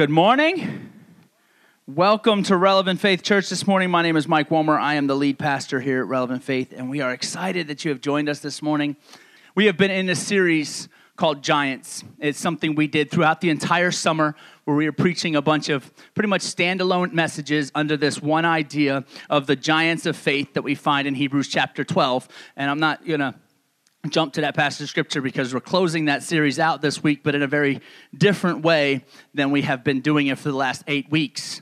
Good morning. Welcome to Relevant Faith Church this morning. My name is Mike Womer. I am the lead pastor here at Relevant Faith, and we are excited that you have joined us this morning. We have been in a series called Giants. It's something we did throughout the entire summer where we were preaching a bunch of pretty much standalone messages under this one idea of the giants of faith that we find in Hebrews chapter 12. And I'm not going to jump to that passage of scripture because we're closing that series out this week, but in a very different way than we have been doing it for the last eight weeks.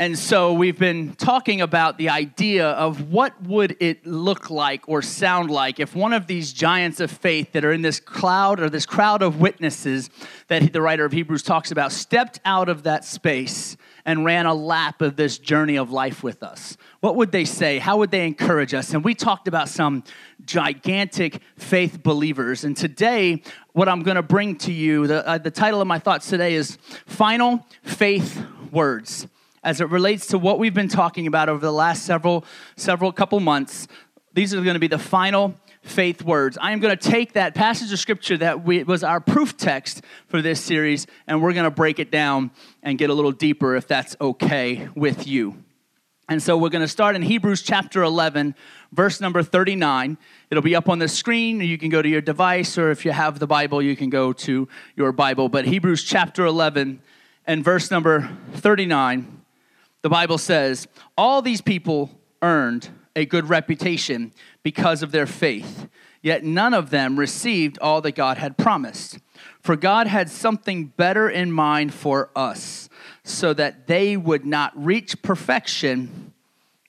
And so we've been talking about the idea of what would it look like or sound like if one of these giants of faith that are in this cloud or this crowd of witnesses that the writer of Hebrews talks about stepped out of that space and ran a lap of this journey of life with us. What would they say? How would they encourage us? And we talked about some gigantic faith believers. And today, what I'm going to bring to you, the, uh, the title of my thoughts today is Final Faith Words as it relates to what we've been talking about over the last several several couple months these are going to be the final faith words. I am going to take that passage of scripture that we, was our proof text for this series and we're going to break it down and get a little deeper if that's okay with you. And so we're going to start in hebrews chapter 11 verse number 39 it'll be up on the screen you can go to your device or if you have the bible you can go to your bible. But hebrews chapter 11 and verse number 39 the Bible says, all these people earned a good reputation because of their faith, yet none of them received all that God had promised. For God had something better in mind for us, so that they would not reach perfection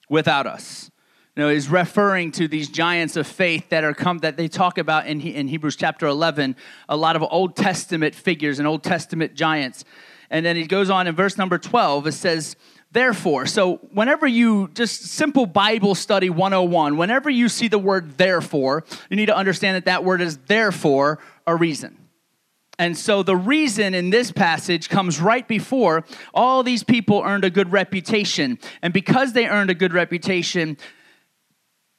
without us. Know, he's referring to these giants of faith that are come that they talk about in, in Hebrews chapter 11, a lot of Old Testament figures and Old Testament giants. And then he goes on in verse number 12, it says, therefore. So, whenever you just simple Bible study 101, whenever you see the word therefore, you need to understand that that word is therefore a reason. And so the reason in this passage comes right before all these people earned a good reputation. And because they earned a good reputation,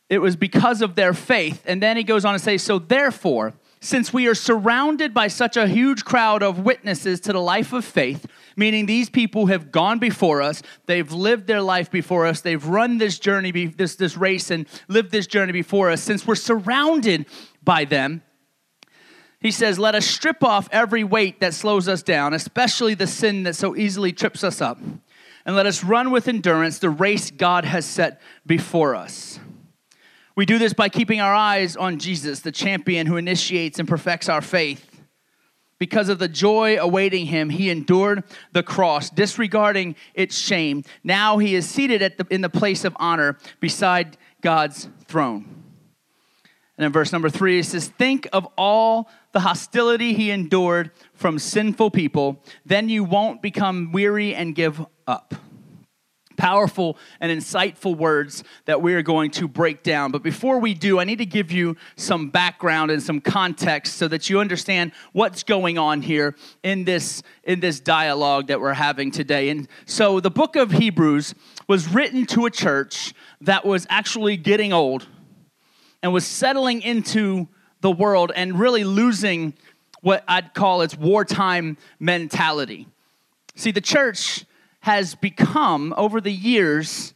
it was because of their faith. And then he goes on to say, So therefore, since we are surrounded by such a huge crowd of witnesses to the life of faith, meaning these people have gone before us, they've lived their life before us, they've run this journey, this, this race, and lived this journey before us. Since we're surrounded by them, he says, Let us strip off every weight that slows us down, especially the sin that so easily trips us up, and let us run with endurance the race God has set before us. We do this by keeping our eyes on Jesus, the champion who initiates and perfects our faith. Because of the joy awaiting him, he endured the cross, disregarding its shame. Now he is seated at the, in the place of honor beside God's throne. And in verse number three, it says, Think of all the hostility he endured from sinful people, then you won't become weary and give up powerful and insightful words that we are going to break down. But before we do, I need to give you some background and some context so that you understand what's going on here in this in this dialogue that we're having today. And so the book of Hebrews was written to a church that was actually getting old and was settling into the world and really losing what I'd call its wartime mentality. See, the church has become, over the years,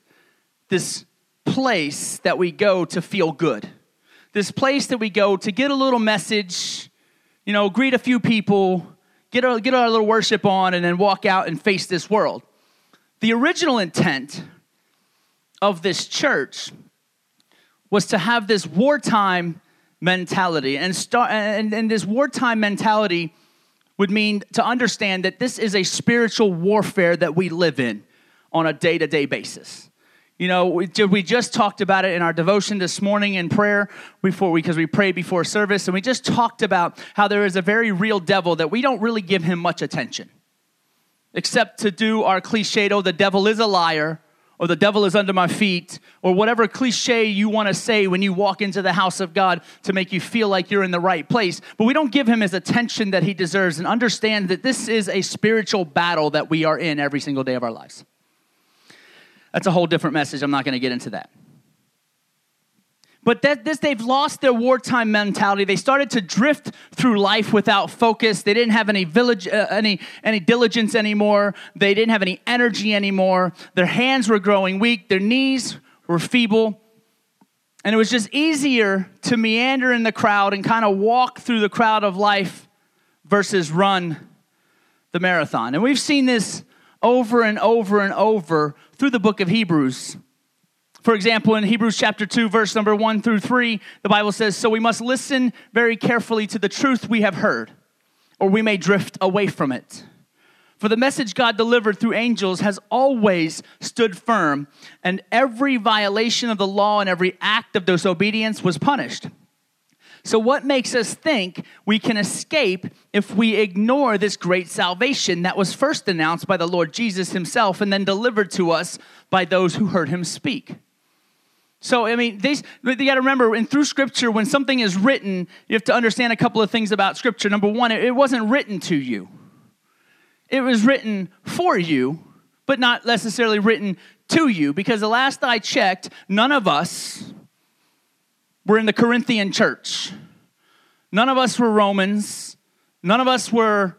this place that we go to feel good. This place that we go to get a little message, you know, greet a few people, get our, get our little worship on, and then walk out and face this world. The original intent of this church was to have this wartime mentality. And, start, and, and this wartime mentality would mean to understand that this is a spiritual warfare that we live in on a day to day basis. You know, we, just talked about it in our devotion this morning in prayer before we, because we prayed before service, and we just talked about how there is a very real devil that we don't really give him much attention, except to do our cliched, oh, the devil is a liar, or the devil is under my feet, or whatever cliche you want to say when you walk into the house of God to make you feel like you're in the right place. But we don't give him his attention that he deserves and understand that this is a spiritual battle that we are in every single day of our lives. That's a whole different message. I'm not going to get into that. But that, this, they've lost their wartime mentality. They started to drift through life without focus. They didn't have any, village, uh, any, any diligence anymore. They didn't have any energy anymore. Their hands were growing weak. Their knees were feeble. And it was just easier to meander in the crowd and kind of walk through the crowd of life versus run the marathon. And we've seen this over and over and over through the book of Hebrews. For example, in Hebrews chapter 2, verse number 1 through 3, the Bible says, So we must listen very carefully to the truth we have heard, or we may drift away from it. For the message God delivered through angels has always stood firm, and every violation of the law and every act of disobedience was punished. So, what makes us think we can escape if we ignore this great salvation that was first announced by the Lord Jesus himself and then delivered to us by those who heard him speak? So, I mean, these, you got to remember, and through Scripture, when something is written, you have to understand a couple of things about Scripture. Number one, it wasn't written to you it was written for you, but not necessarily written to you, because the last I checked, none of us were in the Corinthian church. None of us were Romans. None of us were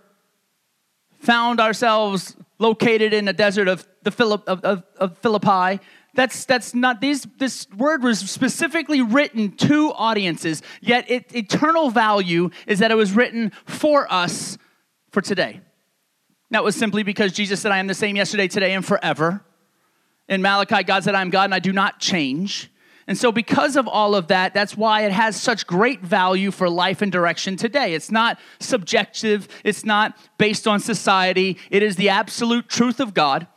found ourselves located in the desert of the Philipp, of, of, of Philippi. That's, that's not, these, this word was specifically written to audiences, yet its eternal value is that it was written for us for today. That was simply because Jesus said, I am the same yesterday, today, and forever. In Malachi, God said, I am God and I do not change. And so, because of all of that, that's why it has such great value for life and direction today. It's not subjective, it's not based on society. It is the absolute truth of God,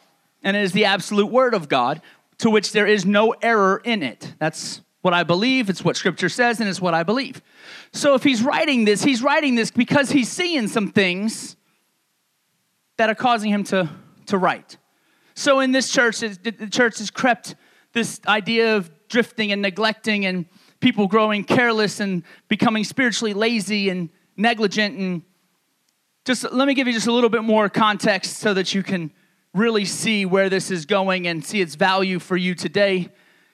and it is the absolute word of God, to which there is no error in it. That's what I believe, it's what Scripture says, and it's what I believe. So, if he's writing this, he's writing this because he's seeing some things that are causing him to, to write. So in this church, the church has crept this idea of drifting and neglecting and people growing careless and becoming spiritually lazy and negligent. And just let me give you just a little bit more context so that you can really see where this is going and see its value for you today.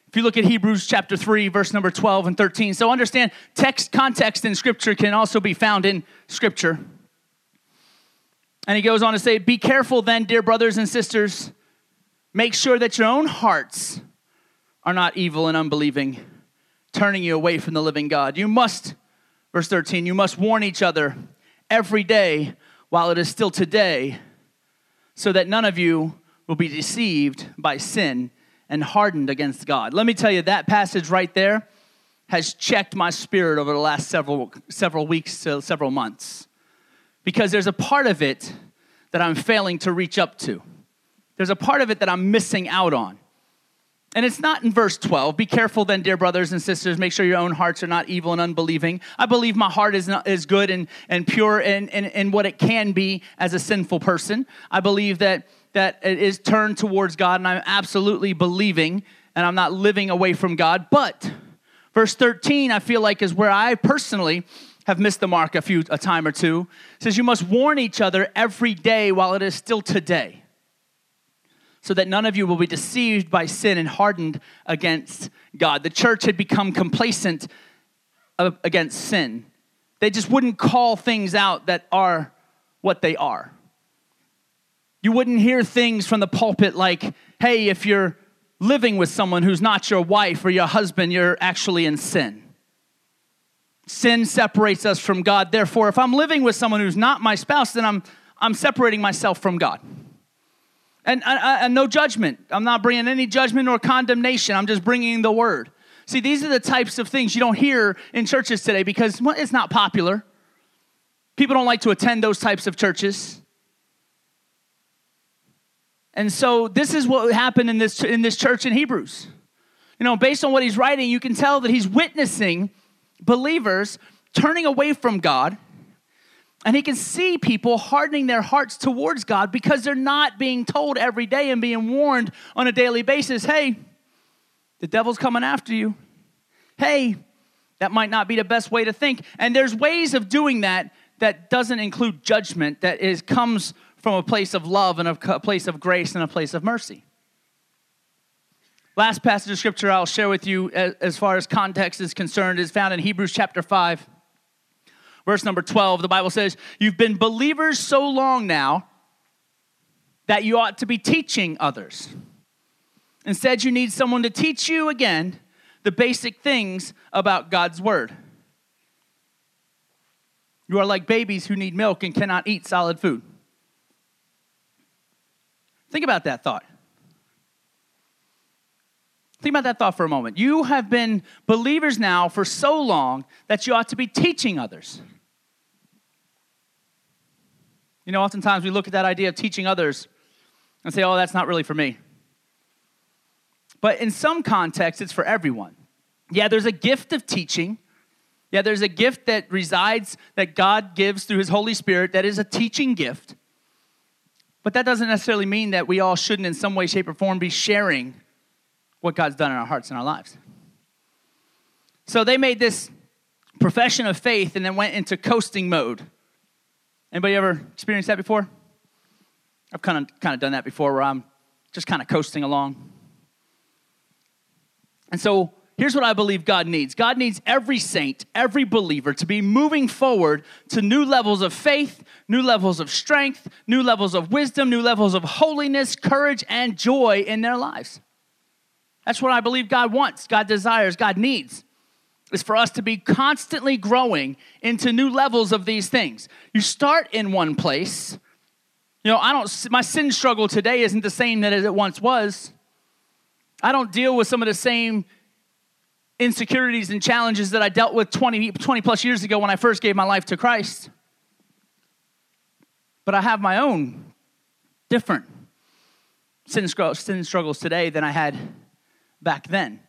If you look at Hebrews chapter 3, verse number 12 and 13. So understand text context in scripture can also be found in scripture. And he goes on to say, Be careful then, dear brothers and sisters. Make sure that your own hearts are not evil and unbelieving, turning you away from the living God. You must, verse 13, you must warn each other every day while it is still today, so that none of you will be deceived by sin and hardened against God. Let me tell you, that passage right there has checked my spirit over the last several, several weeks to several months because there's a part of it that I'm failing to reach up to. There's a part of it that I'm missing out on. And it's not in verse 12. Be careful then, dear brothers and sisters. Make sure your own hearts are not evil and unbelieving. I believe my heart is, not, is good and, and pure and, and, and what it can be as a sinful person. I believe that, that it is turned towards God, and I'm absolutely believing, and I'm not living away from God. But verse 13, I feel like, is where I personally have missed the mark a few a time or two. It says you must warn each other every day while it is still today. So that none of you will be deceived by sin and hardened against God. The church had become complacent against sin. They just wouldn't call things out that are what they are. You wouldn't hear things from the pulpit like, hey, if you're living with someone who's not your wife or your husband, you're actually in sin. Sin separates us from God. Therefore, if I'm living with someone who's not my spouse, then I'm, I'm separating myself from God. And, and, no judgment. I'm not bringing any judgment or condemnation. I'm just bringing the word. See, these are the types of things you don't hear in churches today because well, it's not popular. People don't like to attend those types of churches. And so this is what happened in this, in this church in Hebrews. You know, based on what he's writing, you can tell that he's witnessing believers turning away from God. And he can see people hardening their hearts towards God because they're not being told every day and being warned on a daily basis hey, the devil's coming after you. Hey, that might not be the best way to think. And there's ways of doing that that doesn't include judgment, that is, comes from a place of love and a place of grace and a place of mercy. Last passage of scripture I'll share with you as far as context is concerned is found in Hebrews chapter 5, verse number 12. The Bible says, You've been believers so long now that you ought to be teaching others. Instead, you need someone to teach you again the basic things about God's word. You are like babies who need milk and cannot eat solid food. Think about that thought. Think about that thought for a moment. You have been believers now for so long that you ought to be teaching others. You know, oftentimes we look at that idea of teaching others and say, oh, that's not really for me. But in some contexts, it's for everyone. Yeah, there's a gift of teaching. Yeah, there's a gift that resides, that God gives through His Holy Spirit, that is a teaching gift. But that doesn't necessarily mean that we all shouldn't, in some way, shape, or form, be sharing what God's done in our hearts and our lives. So they made this profession of faith and then went into coasting mode. Anybody ever experienced that before? I've kind of kind of done that before where I'm just kind of coasting along. And so here's what I believe God needs God needs every saint, every believer to be moving forward to new levels of faith, new levels of strength, new levels of wisdom, new levels of holiness, courage, and joy in their lives. That's what I believe God wants, God desires, God needs. Is for us to be constantly growing into new levels of these things. You start in one place. You know, I don't my sin struggle today isn't the same that it once was. I don't deal with some of the same insecurities and challenges that I dealt with 20, 20 plus years ago when I first gave my life to Christ. But I have my own different sin, struggles today than I had back then.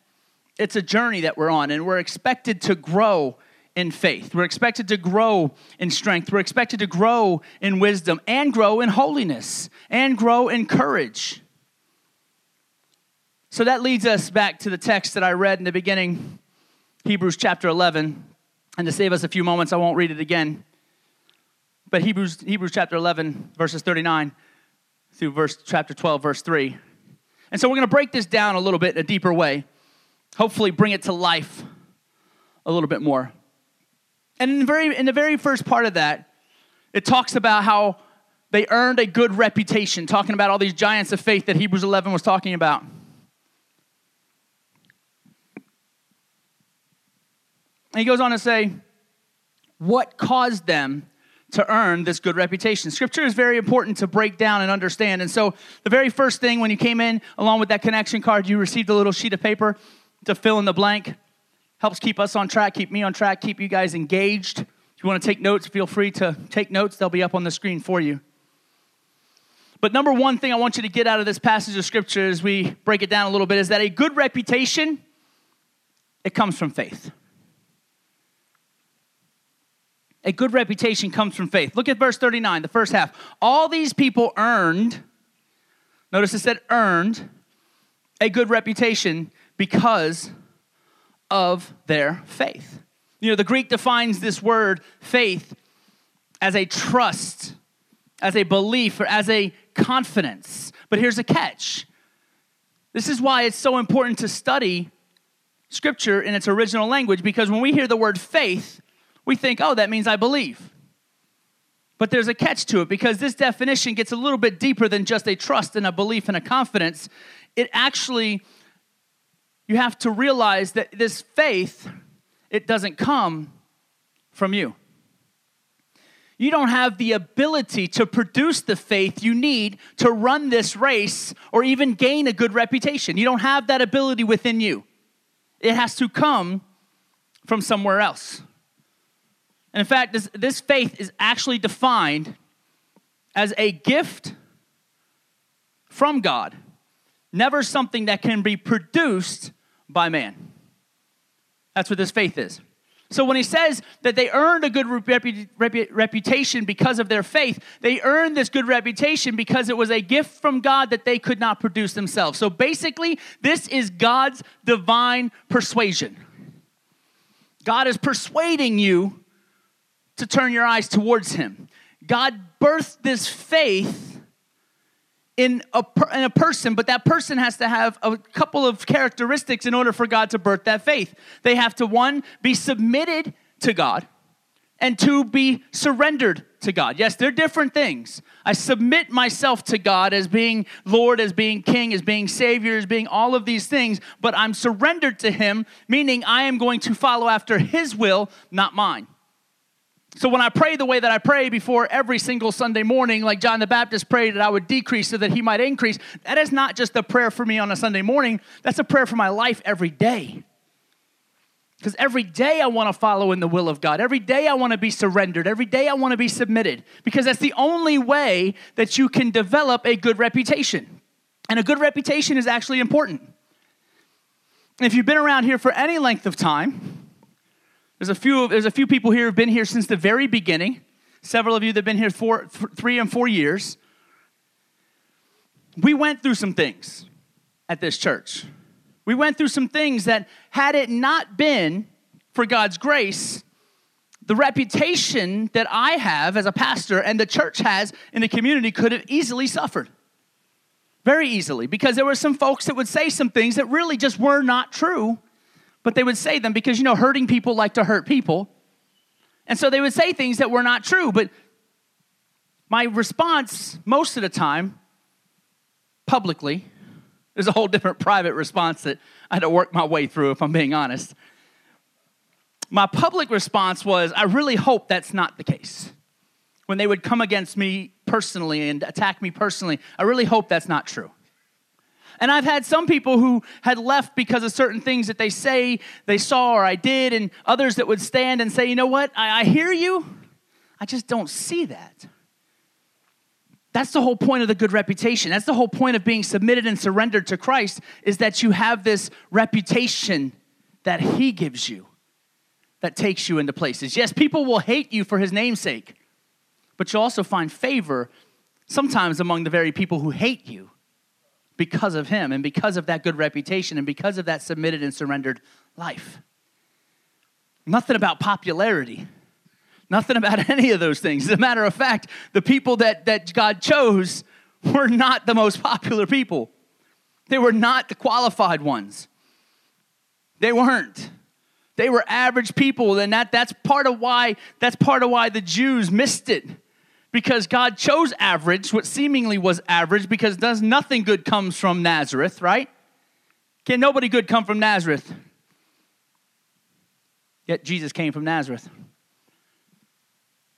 It's a journey that we're on, and we're expected to grow in faith. We're expected to grow in strength. We're expected to grow in wisdom and grow in holiness and grow in courage. So that leads us back to the text that I read in the beginning, Hebrews chapter 11. And to save us a few moments, I won't read it again. But Hebrews, Hebrews chapter 11, verses 39 through verse, chapter 12, verse 3. And so we're going to break this down a little bit in a deeper way, hopefully, bring it to life a little bit more. And in the very, in the very first part of that, it talks about how they earned a good reputation, talking about all these giants of faith that Hebrews 11 was talking about. And he goes on to say, what caused them to earn this good reputation. Scripture is very important to break down and understand. And so, the very first thing when you came in, along with that connection card, you received a little sheet of paper to fill in the blank. Helps keep us on track, keep me on track, keep you guys engaged. If you want to take notes, feel free to take notes. They'll be up on the screen for you. But number one thing I want you to get out of this passage of scripture as we break it down a little bit is that a good reputation it comes from faith. A good reputation comes from faith. Look at verse 39, the first half. All these people earned, notice it said earned, a good reputation because of their faith. You know, the Greek defines this word faith as a trust, as a belief, or as a confidence. But here's a catch this is why it's so important to study Scripture in its original language because when we hear the word faith, we think, oh, that means I believe. But there's a catch to it because this definition gets a little bit deeper than just a trust and a belief and a confidence. It actually, you have to realize that this faith, it doesn't come from you. You don't have the ability to produce the faith you need to run this race or even gain a good reputation. You don't have that ability within you. It has to come from somewhere else. And in fact, this, this faith is actually defined as a gift from God, never something that can be produced by man. That's what this faith is. So when he says that they earned a good repu- repu- reputation because of their faith, they earned this good reputation because it was a gift from God that they could not produce themselves. So basically, this is God's divine persuasion. God is persuading you to turn your eyes towards Him. God birthed this faith in a, in a person, but that person has to have a couple of characteristics in order for God to birth that faith. They have to, one, be submitted to God, and two, be surrendered to God. Yes, they're different things. I submit myself to God as being Lord, as being King, as being Savior, as being all of these things, but I'm surrendered to Him, meaning I am going to follow after His will, not mine. So when I pray the way that I pray before every single Sunday morning, like John the Baptist prayed that I would decrease so that he might increase, that is not just a prayer for me on a Sunday morning, that's a prayer for my life every day. Because every day I want to follow in the will of God. Every day I want to be surrendered. Every day I want to be submitted. Because that's the only way that you can develop a good reputation. And a good reputation is actually important. If you've been around here for any length of time, there's a few, there's a few people here who've been here since the very beginning. Several of you that have been here for th- three and four years. We went through some things at this church. We went through some things that, had it not been for God's grace, the reputation that I have as a pastor and the church has in the community could have easily suffered. Very easily, because there were some folks that would say some things that really just were not true but they would say them because, you know, hurting people like to hurt people. And so they would say things that were not true. But my response, most of the time, publicly, there's a whole different private response that I had to work my way through, if I'm being honest. My public response was, I really hope that's not the case. When they would come against me personally and attack me personally, I really hope that's not true. And I've had some people who had left because of certain things that they say they saw or I did, and others that would stand and say, you know what, I, I hear you, I just don't see that. That's the whole point of the good reputation. That's the whole point of being submitted and surrendered to Christ is that you have this reputation that he gives you that takes you into places. Yes, people will hate you for his namesake, but you'll also find favor sometimes among the very people who hate you because of him and because of that good reputation and because of that submitted and surrendered life. Nothing about popularity. Nothing about any of those things. As a matter of fact, the people that, that God chose were not the most popular people. They were not the qualified ones. They weren't. They were average people, and that, that's part of why that's part of why the Jews missed it because God chose average, what seemingly was average, because does nothing good comes from Nazareth, right? Can nobody good come from Nazareth? Yet Jesus came from Nazareth.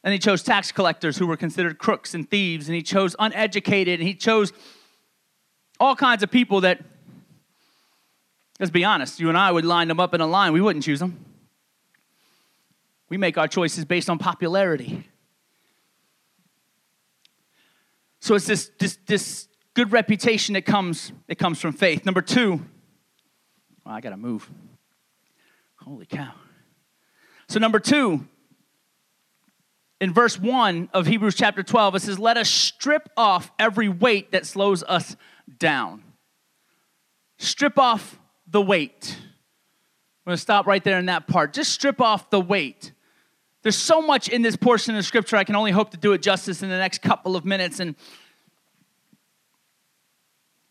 And he chose tax collectors who were considered crooks and thieves, and he chose uneducated, and he chose all kinds of people that, let's be honest, you and I would line them up in a line. We wouldn't choose them. We make our choices based on popularity. So it's this, this, this good reputation that comes, that comes from faith. Number two, well, I got to move. Holy cow. So, number two, in verse 1 of Hebrews chapter 12, it says, Let us strip off every weight that slows us down. Strip off the weight. I'm going to stop right there in that part. Just strip off the weight. There's so much in this portion of scripture, I can only hope to do it justice in the next couple of minutes. And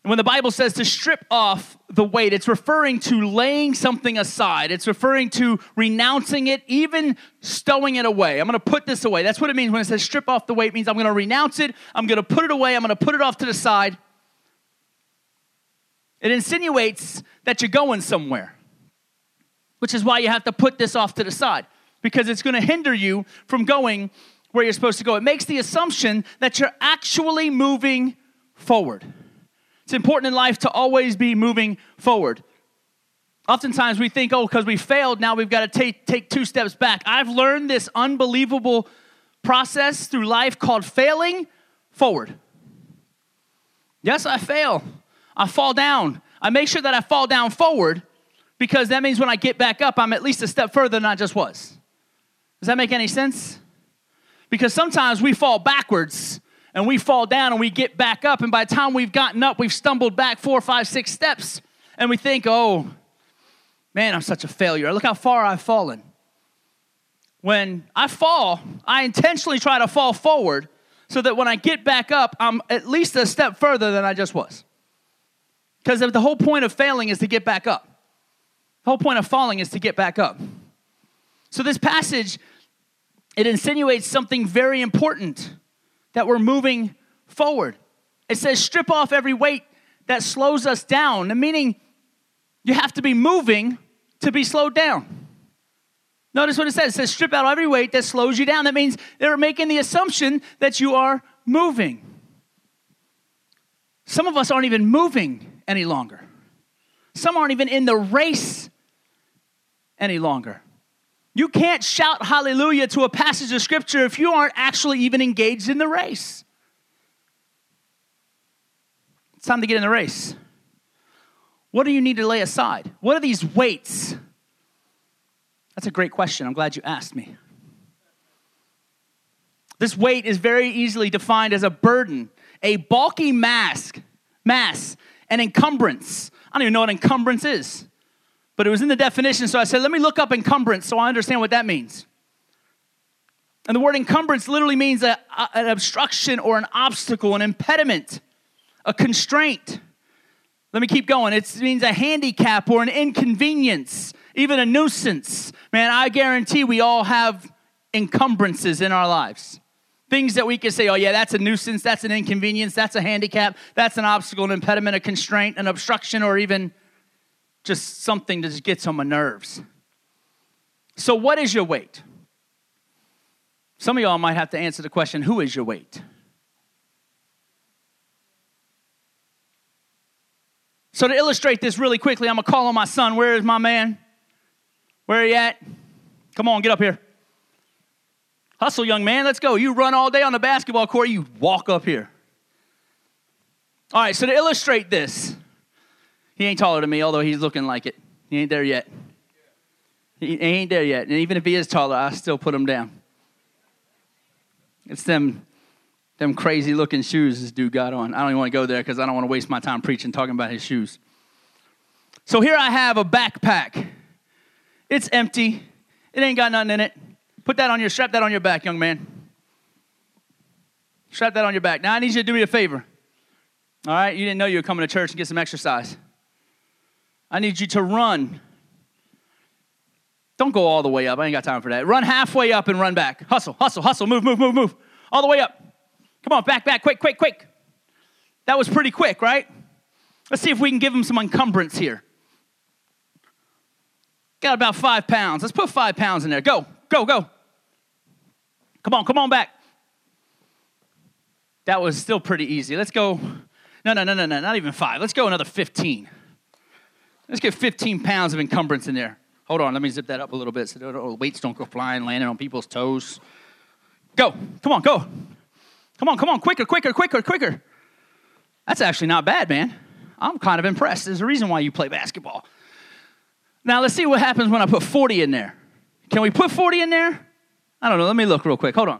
when the Bible says to strip off the weight, it's referring to laying something aside. It's referring to renouncing it, even stowing it away. I'm going to put this away. That's what it means when it says strip off the weight. It means I'm going to renounce it. I'm going to put it away. I'm going to put it off to the side. It insinuates that you're going somewhere, which is why you have to put this off to the side because it's going to hinder you from going where you're supposed to go. It makes the assumption that you're actually moving forward. It's important in life to always be moving forward. Oftentimes we think, oh, because we failed, now we've got to take, take two steps back. I've learned this unbelievable process through life called failing forward. Yes, I fail. I fall down. I make sure that I fall down forward because that means when I get back up, I'm at least a step further than I just was. Does that make any sense? Because sometimes we fall backwards and we fall down and we get back up, and by the time we've gotten up, we've stumbled back four, five, six steps, and we think, oh, man, I'm such a failure. Look how far I've fallen. When I fall, I intentionally try to fall forward so that when I get back up, I'm at least a step further than I just was. Because the whole point of failing is to get back up. The whole point of falling is to get back up. So this passage, it insinuates something very important that we're moving forward. It says, strip off every weight that slows us down, meaning you have to be moving to be slowed down. Notice what it says. It says, strip out every weight that slows you down. That means they're making the assumption that you are moving. Some of us aren't even moving any longer. Some aren't even in the race any longer. You can't shout hallelujah to a passage of scripture if you aren't actually even engaged in the race. It's time to get in the race. What do you need to lay aside? What are these weights? That's a great question. I'm glad you asked me. This weight is very easily defined as a burden, a bulky mask, mass, an encumbrance. I don't even know what encumbrance is, but it was in the definition. So I said, let me look up encumbrance so I understand what that means. And the word encumbrance literally means a, a, an obstruction or an obstacle, an impediment, a constraint. Let me keep going. It means a handicap or an inconvenience, even a nuisance. Man, I guarantee we all have encumbrances in our lives. Things that we can say, oh, yeah, that's a nuisance, that's an inconvenience, that's a handicap, that's an obstacle, an impediment, a constraint, an obstruction, or even just something that just gets on my nerves. So, what is your weight? Some of y'all might have to answer the question who is your weight? So, to illustrate this really quickly, I'm gonna call on my son. Where is my man? Where are you at? Come on, get up here. Hustle, young man. Let's go. You run all day on the basketball court, you walk up here. All right, so to illustrate this, he ain't taller than me, although he's looking like it. He ain't there yet. He ain't there yet. And even if he is taller, I still put him down. It's them, them crazy looking shoes this dude got on. I don't even want to go there because I don't want to waste my time preaching, talking about his shoes. So here I have a backpack. It's empty. It ain't got nothing in it. Put that on your, strap that on your back, young man. Strap that on your back. Now I need you to do me a favor. All right, you didn't know you were coming to church and get some exercise. I need you to run. Don't go all the way up. I ain't got time for that. Run halfway up and run back. Hustle, hustle, hustle. Move, move, move, move. All the way up. Come on, back, back, quick, quick, quick. That was pretty quick, right? Let's see if we can give him some encumbrance here. Got about five pounds. Let's put five pounds in there. Go, go, go. Come on, come on back. That was still pretty easy. Let's go. No, no, no, no, no, not even five. Let's go another 15. Let's get 15 pounds of encumbrance in there. Hold on, let me zip that up a little bit so the weights don't go flying, landing on people's toes. Go. Come on, go. Come on, come on, quicker, quicker, quicker, quicker. That's actually not bad, man. I'm kind of impressed. There's a reason why you play basketball. Now let's see what happens when I put 40 in there. Can we put 40 in there? I don't know. Let me look real quick. Hold on.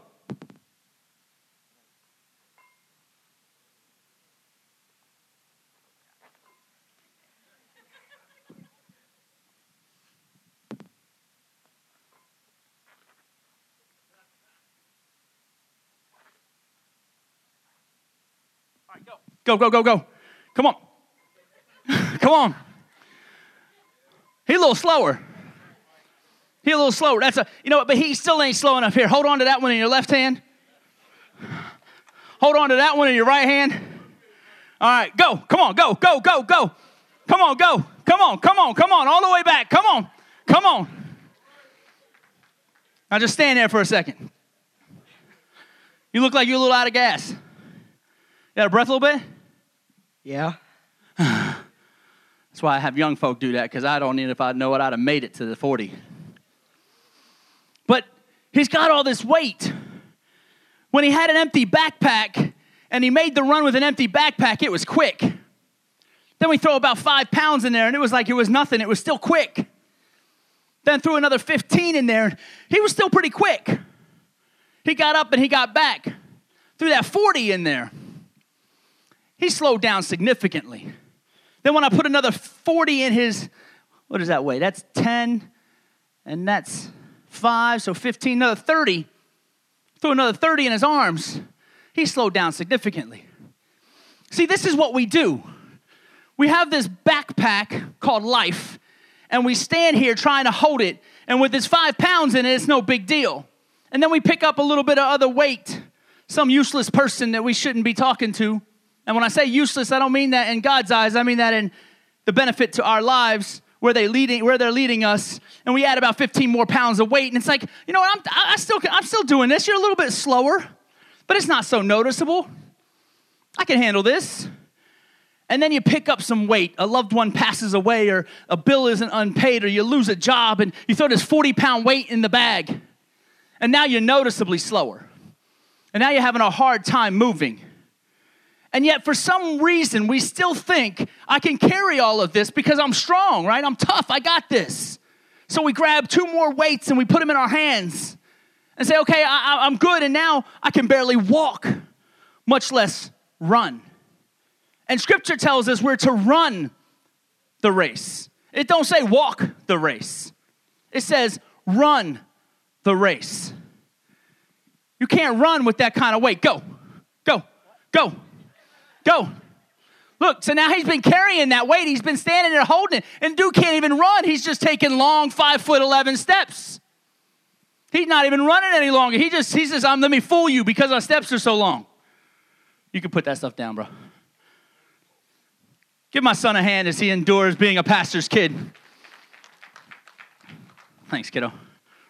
Go, go, go, go. Come on. Come on. He a little slower. He a little slower. That's a, you know what, but he still ain't slow enough here. Hold on to that one in your left hand. Hold on to that one in your right hand. All right, go. Come on, go, go, go, go. Come on, go. Come on, come on, come on. All the way back. Come on, come on. Now just stand there for a second. You look like you're a little out of gas. You got a breath a little bit? Yeah. That's why I have young folk do that because I don't need if I know it, I'd have made it to the 40. But he's got all this weight. When he had an empty backpack and he made the run with an empty backpack, it was quick. Then we throw about five pounds in there and it was like it was nothing, it was still quick. Then threw another 15 in there, he was still pretty quick. He got up and he got back. Threw that 40 in there. He slowed down significantly. Then when I put another 40 in his, what does that weigh? That's 10, and that's 5, so 15, another 30. Threw another 30 in his arms. he slowed down significantly. See, this is what we do. We have this backpack called life, and we stand here trying to hold it, and with this five pounds in it, it's no big deal. And then we pick up a little bit of other weight, some useless person that we shouldn't be talking to. And when I say useless, I don't mean that in God's eyes, I mean that in the benefit to our lives where they leading where they're leading us. And we add about 15 more pounds of weight. And it's like you know what? I'm, I still I'm still doing this. You're a little bit slower but it's not so noticeable. I can handle this. And then you pick up some weight. A loved one passes away or a bill isn't unpaid or you lose a job and you throw this 40 pound weight in the bag. And now you're noticeably slower. And now you're having a hard time moving and yet, for some reason, we still think I can carry all of this because I'm strong, right? I'm tough. I got this. So we grab two more weights and we put them in our hands and say, okay, I, am good. And now I can barely walk, much less run. And scripture tells us we're to run the race. It don't say walk the race. It says run the race. You can't run with that kind of weight. Go, go, go. Go. Look, so now he's been carrying that weight. He's been standing there holding it. And dude can't even run. He's just taking long five foot 11 steps. He's not even running any longer. He just, he says, I'm, let me fool you because our steps are so long. You can put that stuff down, bro. Give my son a hand as he endures being a pastor's kid. Thanks, kiddo.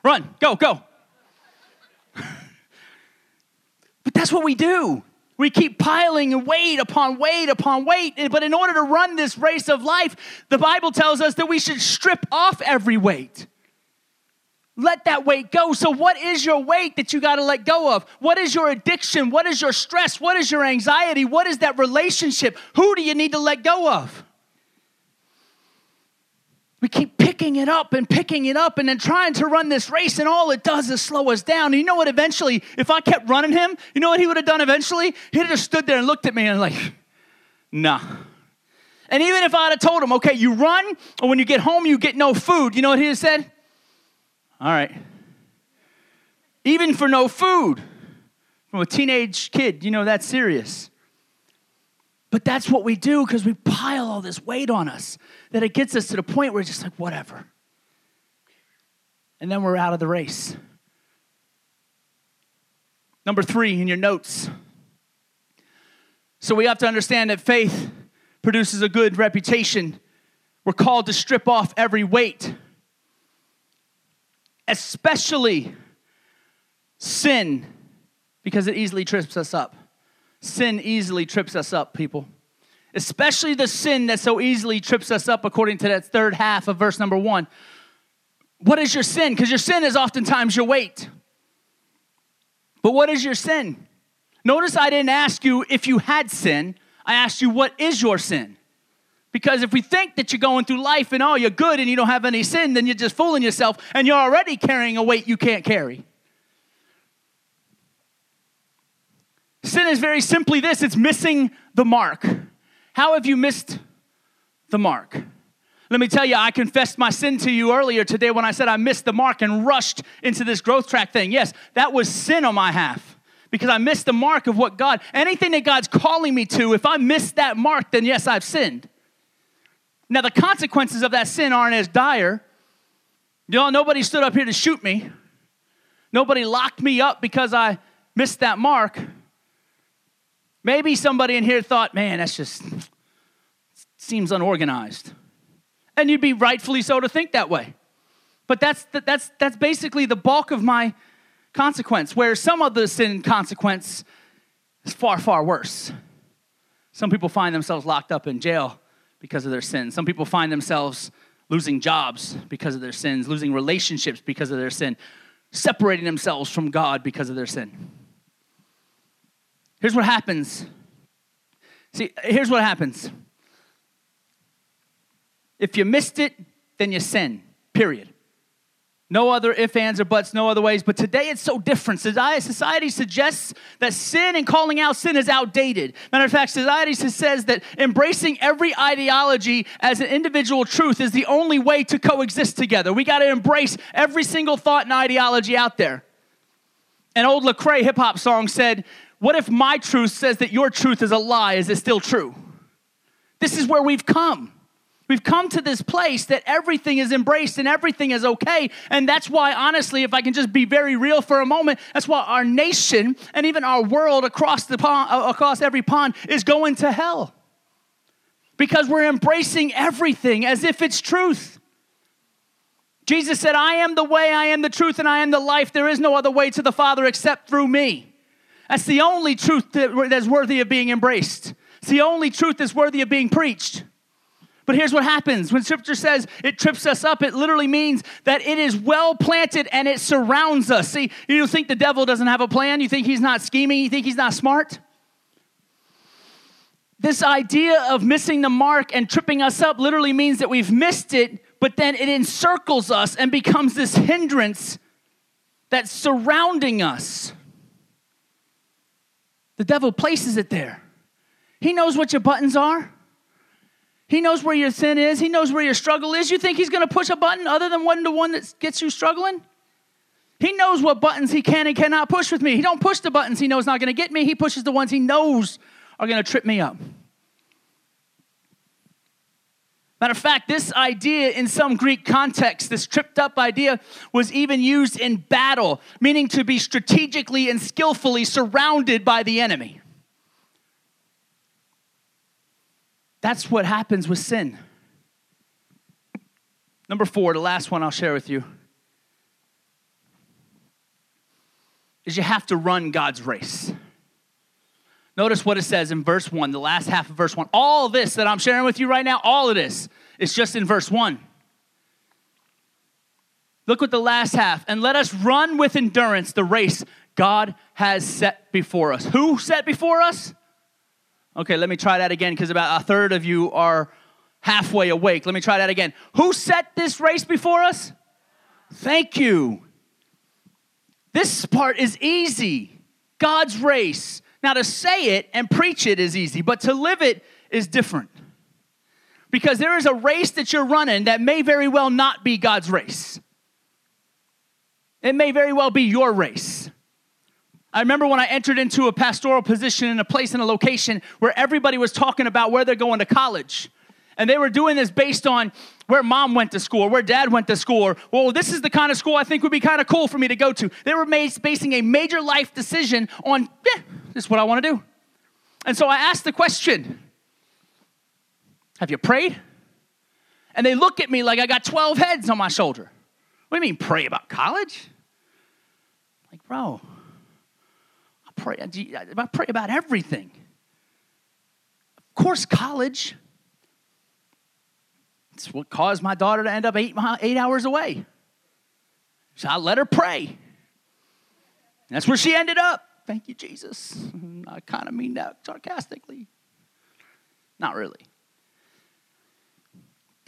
Run, go, go. but that's what we do. We keep piling weight upon weight upon weight. But in order to run this race of life, the Bible tells us that we should strip off every weight. Let that weight go. So, what is your weight that you got to let go of? What is your addiction? What is your stress? What is your anxiety? What is that relationship? Who do you need to let go of? We keep picking it up and picking it up and then trying to run this race, and all it does is slow us down. And you know what? Eventually, if I kept running him, you know what he would have done eventually? He'd have just stood there and looked at me and, like, nah. And even if I'd have told him, okay, you run, or when you get home, you get no food, you know what he'd have said? All right. Even for no food. From a teenage kid, you know that's serious. But that's what we do because we pile all this weight on us that it gets us to the point where it's just like, whatever. And then we're out of the race. Number three in your notes. So we have to understand that faith produces a good reputation. We're called to strip off every weight, especially sin, because it easily trips us up. Sin easily trips us up, people. Especially the sin that so easily trips us up, according to that third half of verse number one. What is your sin? Because your sin is oftentimes your weight. But what is your sin? Notice I didn't ask you if you had sin, I asked you, what is your sin? Because if we think that you're going through life and oh, you're good and you don't have any sin, then you're just fooling yourself and you're already carrying a weight you can't carry. Sin is very simply this it's missing the mark. How have you missed the mark? Let me tell you, I confessed my sin to you earlier today when I said I missed the mark and rushed into this growth track thing. Yes, that was sin on my half because I missed the mark of what God, anything that God's calling me to, if I miss that mark, then yes, I've sinned. Now, the consequences of that sin aren't as dire. You know, nobody stood up here to shoot me, nobody locked me up because I missed that mark. Maybe somebody in here thought, man, that's just seems unorganized. And you'd be rightfully so to think that way. But that's, that's, that's basically the bulk of my consequence, where some of the sin consequence is far, far worse. Some people find themselves locked up in jail because of their sins. Some people find themselves losing jobs because of their sins, losing relationships because of their sin, separating themselves from God because of their sin. Here's what happens. See, here's what happens. If you missed it, then you sin, period. No other ifs, ands, or buts, no other ways. But today it's so different. Society suggests that sin and calling out sin is outdated. Matter of fact, society says that embracing every ideology as an individual truth is the only way to coexist together. We got to embrace every single thought and ideology out there. An old Lecrae hip hop song said, what if my truth says that your truth is a lie? Is it still true? This is where we've come. We've come to this place that everything is embraced and everything is okay. And that's why, honestly, if I can just be very real for a moment, that's why our nation and even our world across, the pond, uh, across every pond is going to hell. Because we're embracing everything as if it's truth. Jesus said, I am the way, I am the truth, and I am the life. There is no other way to the Father except through me. That's the only truth that's worthy of being embraced. It's the only truth that's worthy of being preached. But here's what happens when scripture says it trips us up, it literally means that it is well planted and it surrounds us. See, you think the devil doesn't have a plan? You think he's not scheming? You think he's not smart? This idea of missing the mark and tripping us up literally means that we've missed it, but then it encircles us and becomes this hindrance that's surrounding us. The devil places it there. He knows what your buttons are. He knows where your sin is. He knows where your struggle is. You think he's going to push a button other than one to one that gets you struggling? He knows what buttons he can and cannot push with me. He don't push the buttons he knows not going to get me. He pushes the ones he knows are going to trip me up. Matter of fact, this idea in some Greek context, this tripped up idea, was even used in battle, meaning to be strategically and skillfully surrounded by the enemy. That's what happens with sin. Number four, the last one I'll share with you, is you have to run God's race. Notice what it says in verse 1, the last half of verse 1. All this that I'm sharing with you right now, all of this is just in verse 1. Look at the last half. And let us run with endurance the race God has set before us. Who set before us? Okay, let me try that again because about a third of you are halfway awake. Let me try that again. Who set this race before us? Thank you. This part is easy. God's race. Now, to say it and preach it is easy, but to live it is different. Because there is a race that you're running that may very well not be God's race. It may very well be your race. I remember when I entered into a pastoral position in a place in a location where everybody was talking about where they're going to college. And they were doing this based on where mom went to school, where dad went to school, or, well, this is the kind of school I think would be kind of cool for me to go to. They were basing a major life decision on, yeah, this is what I want to do. And so I asked the question Have you prayed? And they look at me like I got 12 heads on my shoulder. What do you mean, pray about college? Like, bro, I pray. I pray about everything. Of course, college. It's what caused my daughter to end up eight, eight hours away. So I let her pray. That's where she ended up. Thank you, Jesus. Mm-hmm. I kind of mean that sarcastically. Not really.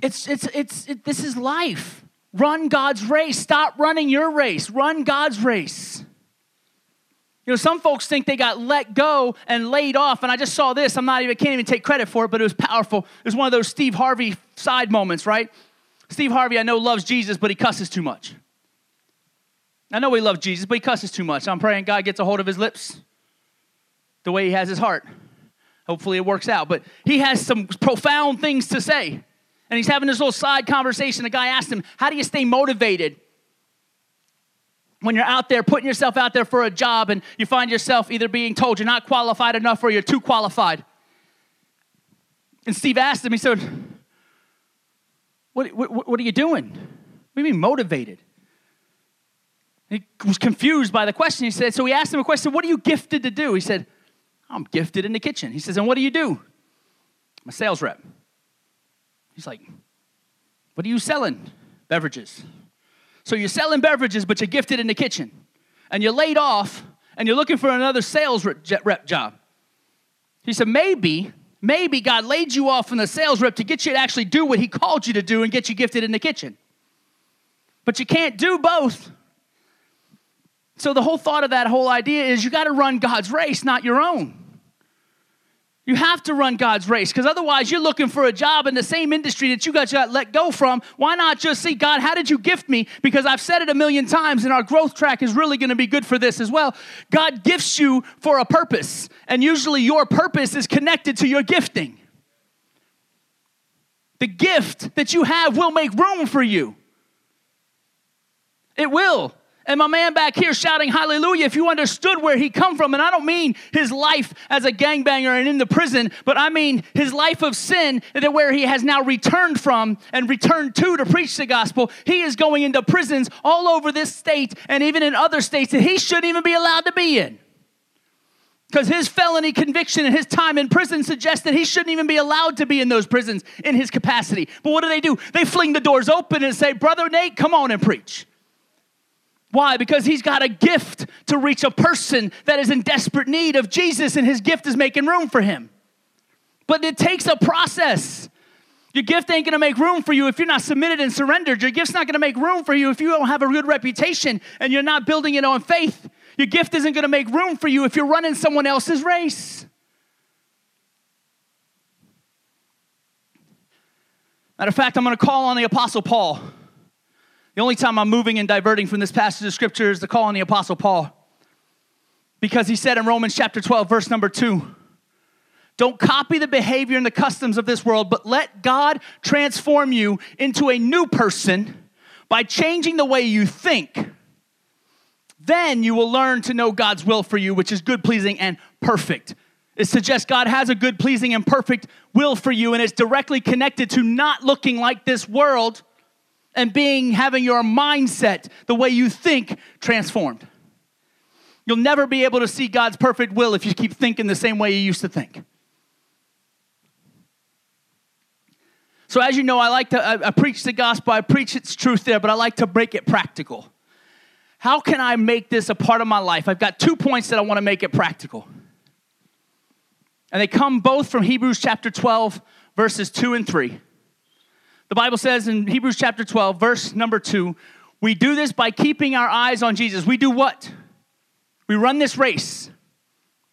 It's, it's, it's, it, this is life. Run God's race. Stop running your race. Run God's race. You know, some folks think they got let go and laid off, and I just saw this. I'm not even can't even take credit for it, but it was powerful. It was one of those Steve Harvey side moments, right? Steve Harvey, I know, loves Jesus, but he cusses too much. I know he loves Jesus, but he cusses too much. I'm praying God gets a hold of his lips the way he has his heart. Hopefully it works out. But he has some profound things to say. And he's having this little side conversation. A guy asked him, How do you stay motivated? when you're out there putting yourself out there for a job and you find yourself either being told you're not qualified enough or you're too qualified. And Steve asked him, he said, What, what, what are you doing? What do you mean motivated? He was confused by the question. He said, So he asked him a question, What are you gifted to do? He said, I'm gifted in the kitchen. He says, And what do you do? I'm a sales rep. He's like, What are you selling? Beverages. So you're selling beverages, but you're gifted in the kitchen. And you're laid off and you're looking for another sales rep job. He said, maybe, maybe God laid you off from the sales rep to get you to actually do what he called you to do and get you gifted in the kitchen. But you can't do both. So the whole thought of that whole idea is you got to run God's race, not your own. You have to run God's race because otherwise you're looking for a job in the same industry that you got let go from. Why not just see, God, how did you gift me? Because I've said it a million times and our growth track is really going to be good for this as well. God gifts you for a purpose, and usually your purpose is connected to your gifting. The gift that you have will make room for you. It will. And my man back here shouting hallelujah, if you understood where he come from, and I don't mean his life as a gangbanger and in the prison, but I mean his life of sin that where he has now returned from and returned to to preach the gospel. He is going into prisons all over this state and even in other states that he shouldn't even be allowed to be in. Because his felony conviction and his time in prison suggests that he shouldn't even be allowed to be in those prisons in his capacity. But what do they do? They fling the doors open and say, Brother Nate, come on and preach. Why? Because he's got a gift to reach a person that is in desperate need of Jesus, and his gift is making room for him. But it takes a process. Your gift ain't gonna make room for you if you're not submitted and surrendered. Your gift's not gonna make room for you if you don't have a good reputation and you're not building it on faith. Your gift isn't gonna make room for you if you're running someone else's race. Matter of fact, I'm gonna call on the Apostle Paul. The only time I'm moving and diverting from this passage of scripture is the call on the Apostle Paul. Because he said in Romans chapter 12, verse number 2, don't copy the behavior and the customs of this world, but let God transform you into a new person by changing the way you think. Then you will learn to know God's will for you, which is good, pleasing, and perfect. It suggests God has a good, pleasing, and perfect will for you, and it's directly connected to not looking like this world and being having your mindset, the way you think, transformed. You'll never be able to see God's perfect will if you keep thinking the same way you used to think. So, as you know, I like to I, I preach the gospel, I preach its truth there, but I like to break it practical. How can I make this a part of my life? I've got two points that I want to make it practical. And they come both from Hebrews chapter 12, verses 2 and 3. The Bible says in Hebrews chapter 12, verse number 2, we do this by keeping our eyes on Jesus. We do what? We run this race.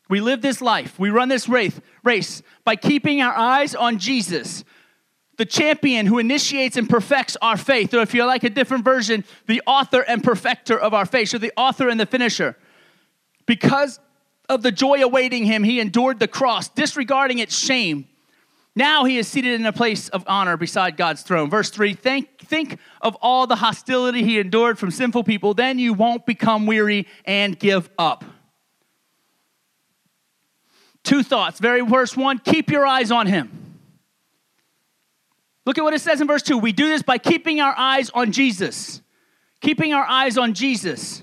We live this life. We run this race, by keeping our eyes on Jesus, the champion who initiates and perfects our faith. Or if you like a different version, the author and perfecter of our faith. So the author and the finisher. Because of the joy awaiting him, he endured the cross, disregarding its shame now he is seated in a place of honor beside God's throne. Verse 3 think, think of all the hostility he endured from sinful people, then you won't become weary and give up. Two thoughts. Very verse 1 keep your eyes on him. Look at what it says in verse 2. We do this by keeping our eyes on Jesus. Keeping our eyes on Jesus.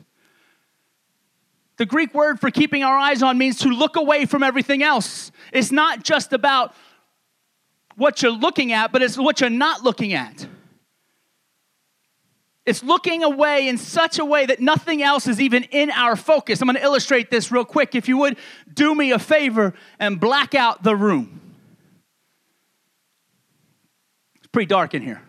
The Greek word for keeping our eyes on means to look away from everything else. It's not just about what you're looking at, but it's what you're not looking at. It's looking away in such a way that nothing else is even in our focus. I'm going to illustrate this real quick. If you would do me a favor and black out the room. It's pretty dark in here.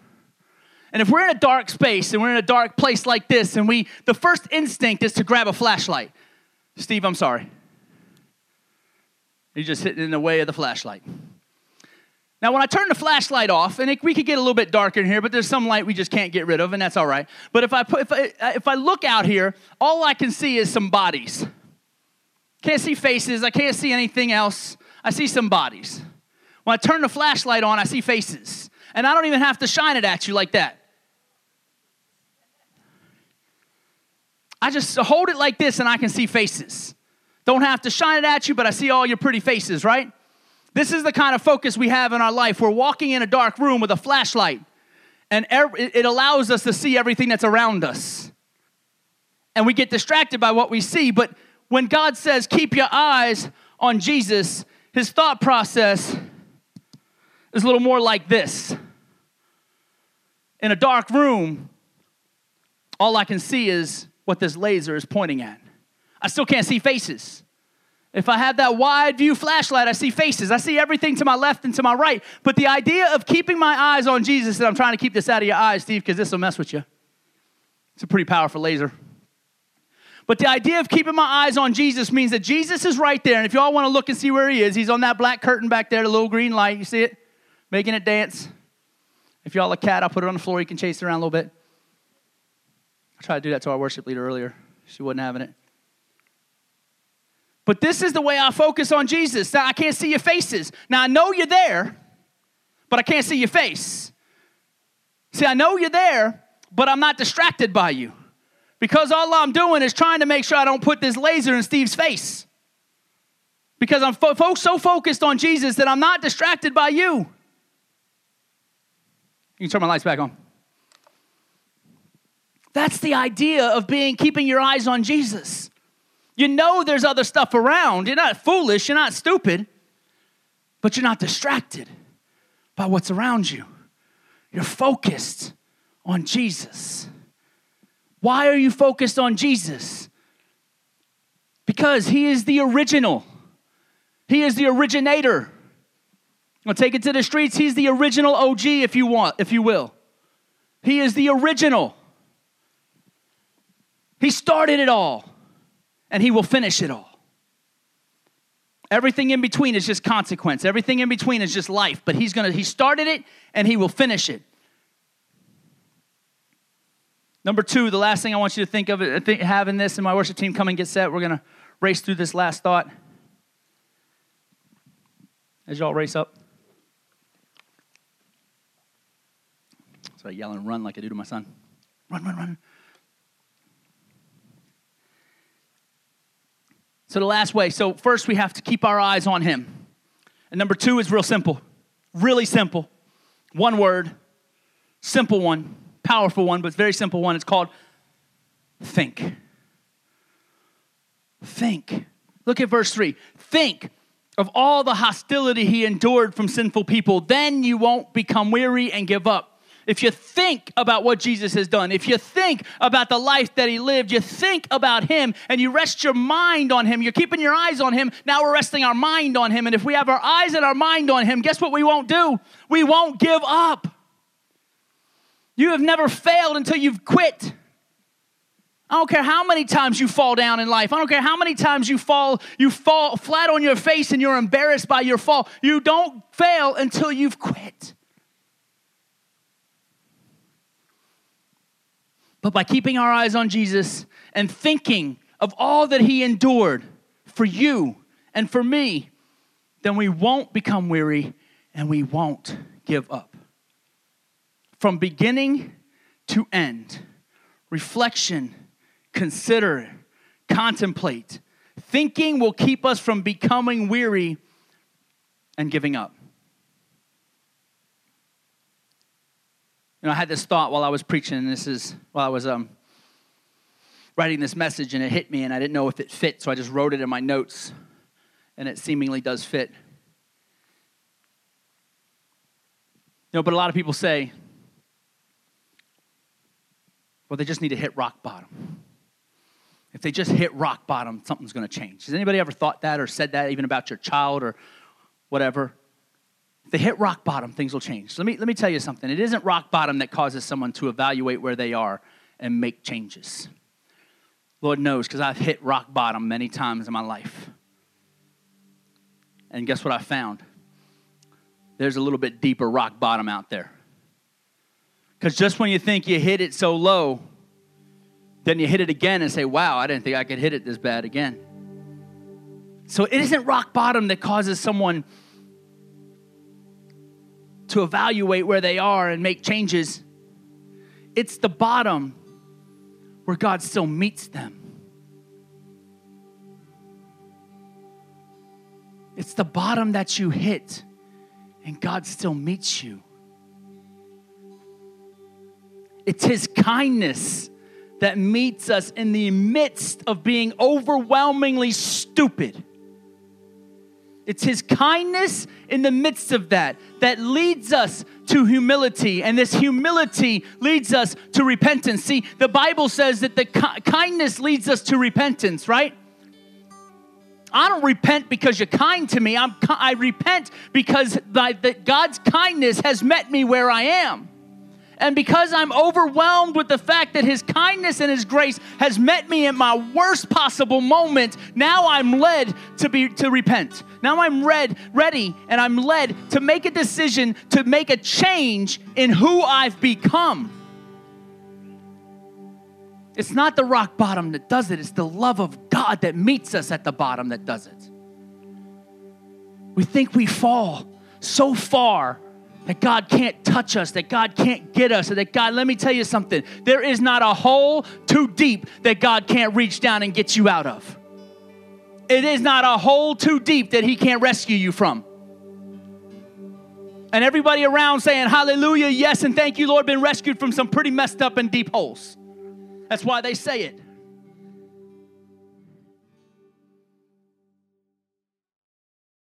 And if we're in a dark space and we're in a dark place like this, and we, the first instinct is to grab a flashlight. Steve, I'm sorry. You're just hitting in the way of the flashlight. Now, when I turn the flashlight off, and it, we could get a little bit darker in here, but there's some light we just can't get rid of, and that's all right. But if I, put, if I, if I look out here, all I can see is some bodies. Can't see faces, I can't see anything else. I see some bodies. When I turn the flashlight on, I see faces. And I don't even have to shine it at you like that. I just hold it like this and I can see faces. Don't have to shine it at you, but I see all your pretty faces, right? This is the kind of focus we have in our life. We're walking in a dark room with a flashlight, and it allows us to see everything that's around us. And we get distracted by what we see. But when God says, keep your eyes on Jesus, his thought process is a little more like this. In a dark room, all I can see is what this laser is pointing at. I still can't see faces. If I have that wide view flashlight, I see faces. I see everything to my left and to my right. But the idea of keeping my eyes on Jesus, and I'm trying to keep this out of your eyes, Steve, because this will mess with you. It's a pretty powerful laser. But the idea of keeping my eyes on Jesus means that Jesus is right there. And if y'all want to look and see where he is, he's on that black curtain back there, the little green light. You see it? Making it dance. If y'all a cat, I'll put it on the floor. You can chase it around a little bit. I tried to do that to our worship leader earlier. She wasn't having it. But this is the way I focus on Jesus. Now, I can't see your faces. Now, I know you're there, but I can't see your face. See, I know you're there, but I'm not distracted by you. Because all I'm doing is trying to make sure I don't put this laser in Steve's face. Because I'm fo- so focused on Jesus that I'm not distracted by you. You can turn my lights back on. That's the idea of being keeping your eyes on Jesus. You know there's other stuff around. You're not foolish, you're not stupid, but you're not distracted by what's around you. You're focused on Jesus. Why are you focused on Jesus? Because he is the original. He is the originator. I'll take it to the streets. He's the original OG, if you want, if you will. He is the original. He started it all, and he will finish it all. Everything in between is just consequence. Everything in between is just life. But he's gonna, he started it and he will finish it. Number two, the last thing I want you to think of, I think, having this in my worship team come and get set. We're gonna race through this last thought. As y'all race up. So I yell and run like I do to my son. Run, run, run. So, the last way. So, first, we have to keep our eyes on Him. And number two is real simple, really simple. One word, simple one, powerful one, but very simple one. It's called think. Think. Look at verse three. Think of all the hostility he endured from sinful people. Then you won't become weary and give up if you think about what Jesus has done, if you think about the life that he lived, you think about him and you rest your mind on him, you're keeping your eyes on him, now we're resting our mind on him. And if we have our eyes and our mind on him, guess what we won't do? We won't give up. You have never failed until you've quit. I don't care how many times you fall down in life. I don't care how many times you fall, you fall flat on your face and you're embarrassed by your fall. You don't fail until you've quit. But by keeping our eyes on Jesus and thinking of all that he endured for you and for me, then we won't become weary and we won't give up. From beginning to end, reflection, consider, contemplate. Thinking will keep us from becoming weary and giving up. You know, I had this thought while I was preaching, and this is while I was um, writing this message, and it hit me, and I didn't know if it fit, so I just wrote it in my notes, and it seemingly does fit. You know, but a lot of people say, well, they just need to hit rock bottom. If they just hit rock bottom, something's going to change. Has anybody ever thought that or said that even about your child or whatever? If they hit rock bottom, things will change. Let me, let me tell you something. It isn't rock bottom that causes someone to evaluate where they are and make changes. Lord knows, because I've hit rock bottom many times in my life. And guess what I found? There's a little bit deeper rock bottom out there. Because just when you think you hit it so low, then you hit it again and say, wow, I didn't think I could hit it this bad again. So it isn't rock bottom that causes someone to evaluate where they are and make changes. It's the bottom where God still meets them. It's the bottom that you hit and God still meets you. It's His kindness that meets us in the midst of being overwhelmingly stupid. It's His kindness in the midst of that that leads us to humility, and this humility leads us to repentance. See, the Bible says that the ki- kindness leads us to repentance, right? I don't repent because you're kind to me. I'm, I repent because the, the, God's kindness has met me where I am. And because I'm overwhelmed with the fact that His kindness and His grace has met me in my worst possible moment, now I'm led to be to repent. Now I'm read, ready and I'm led to make a decision to make a change in who I've become. It's not the rock bottom that does it, it's the love of God that meets us at the bottom that does it. We think we fall so far that God can't touch us, that God can't get us, that God, let me tell you something, there is not a hole too deep that God can't reach down and get you out of. It is not a hole too deep that He can't rescue you from. And everybody around saying, Hallelujah, yes, and thank you, Lord, been rescued from some pretty messed up and deep holes. That's why they say it.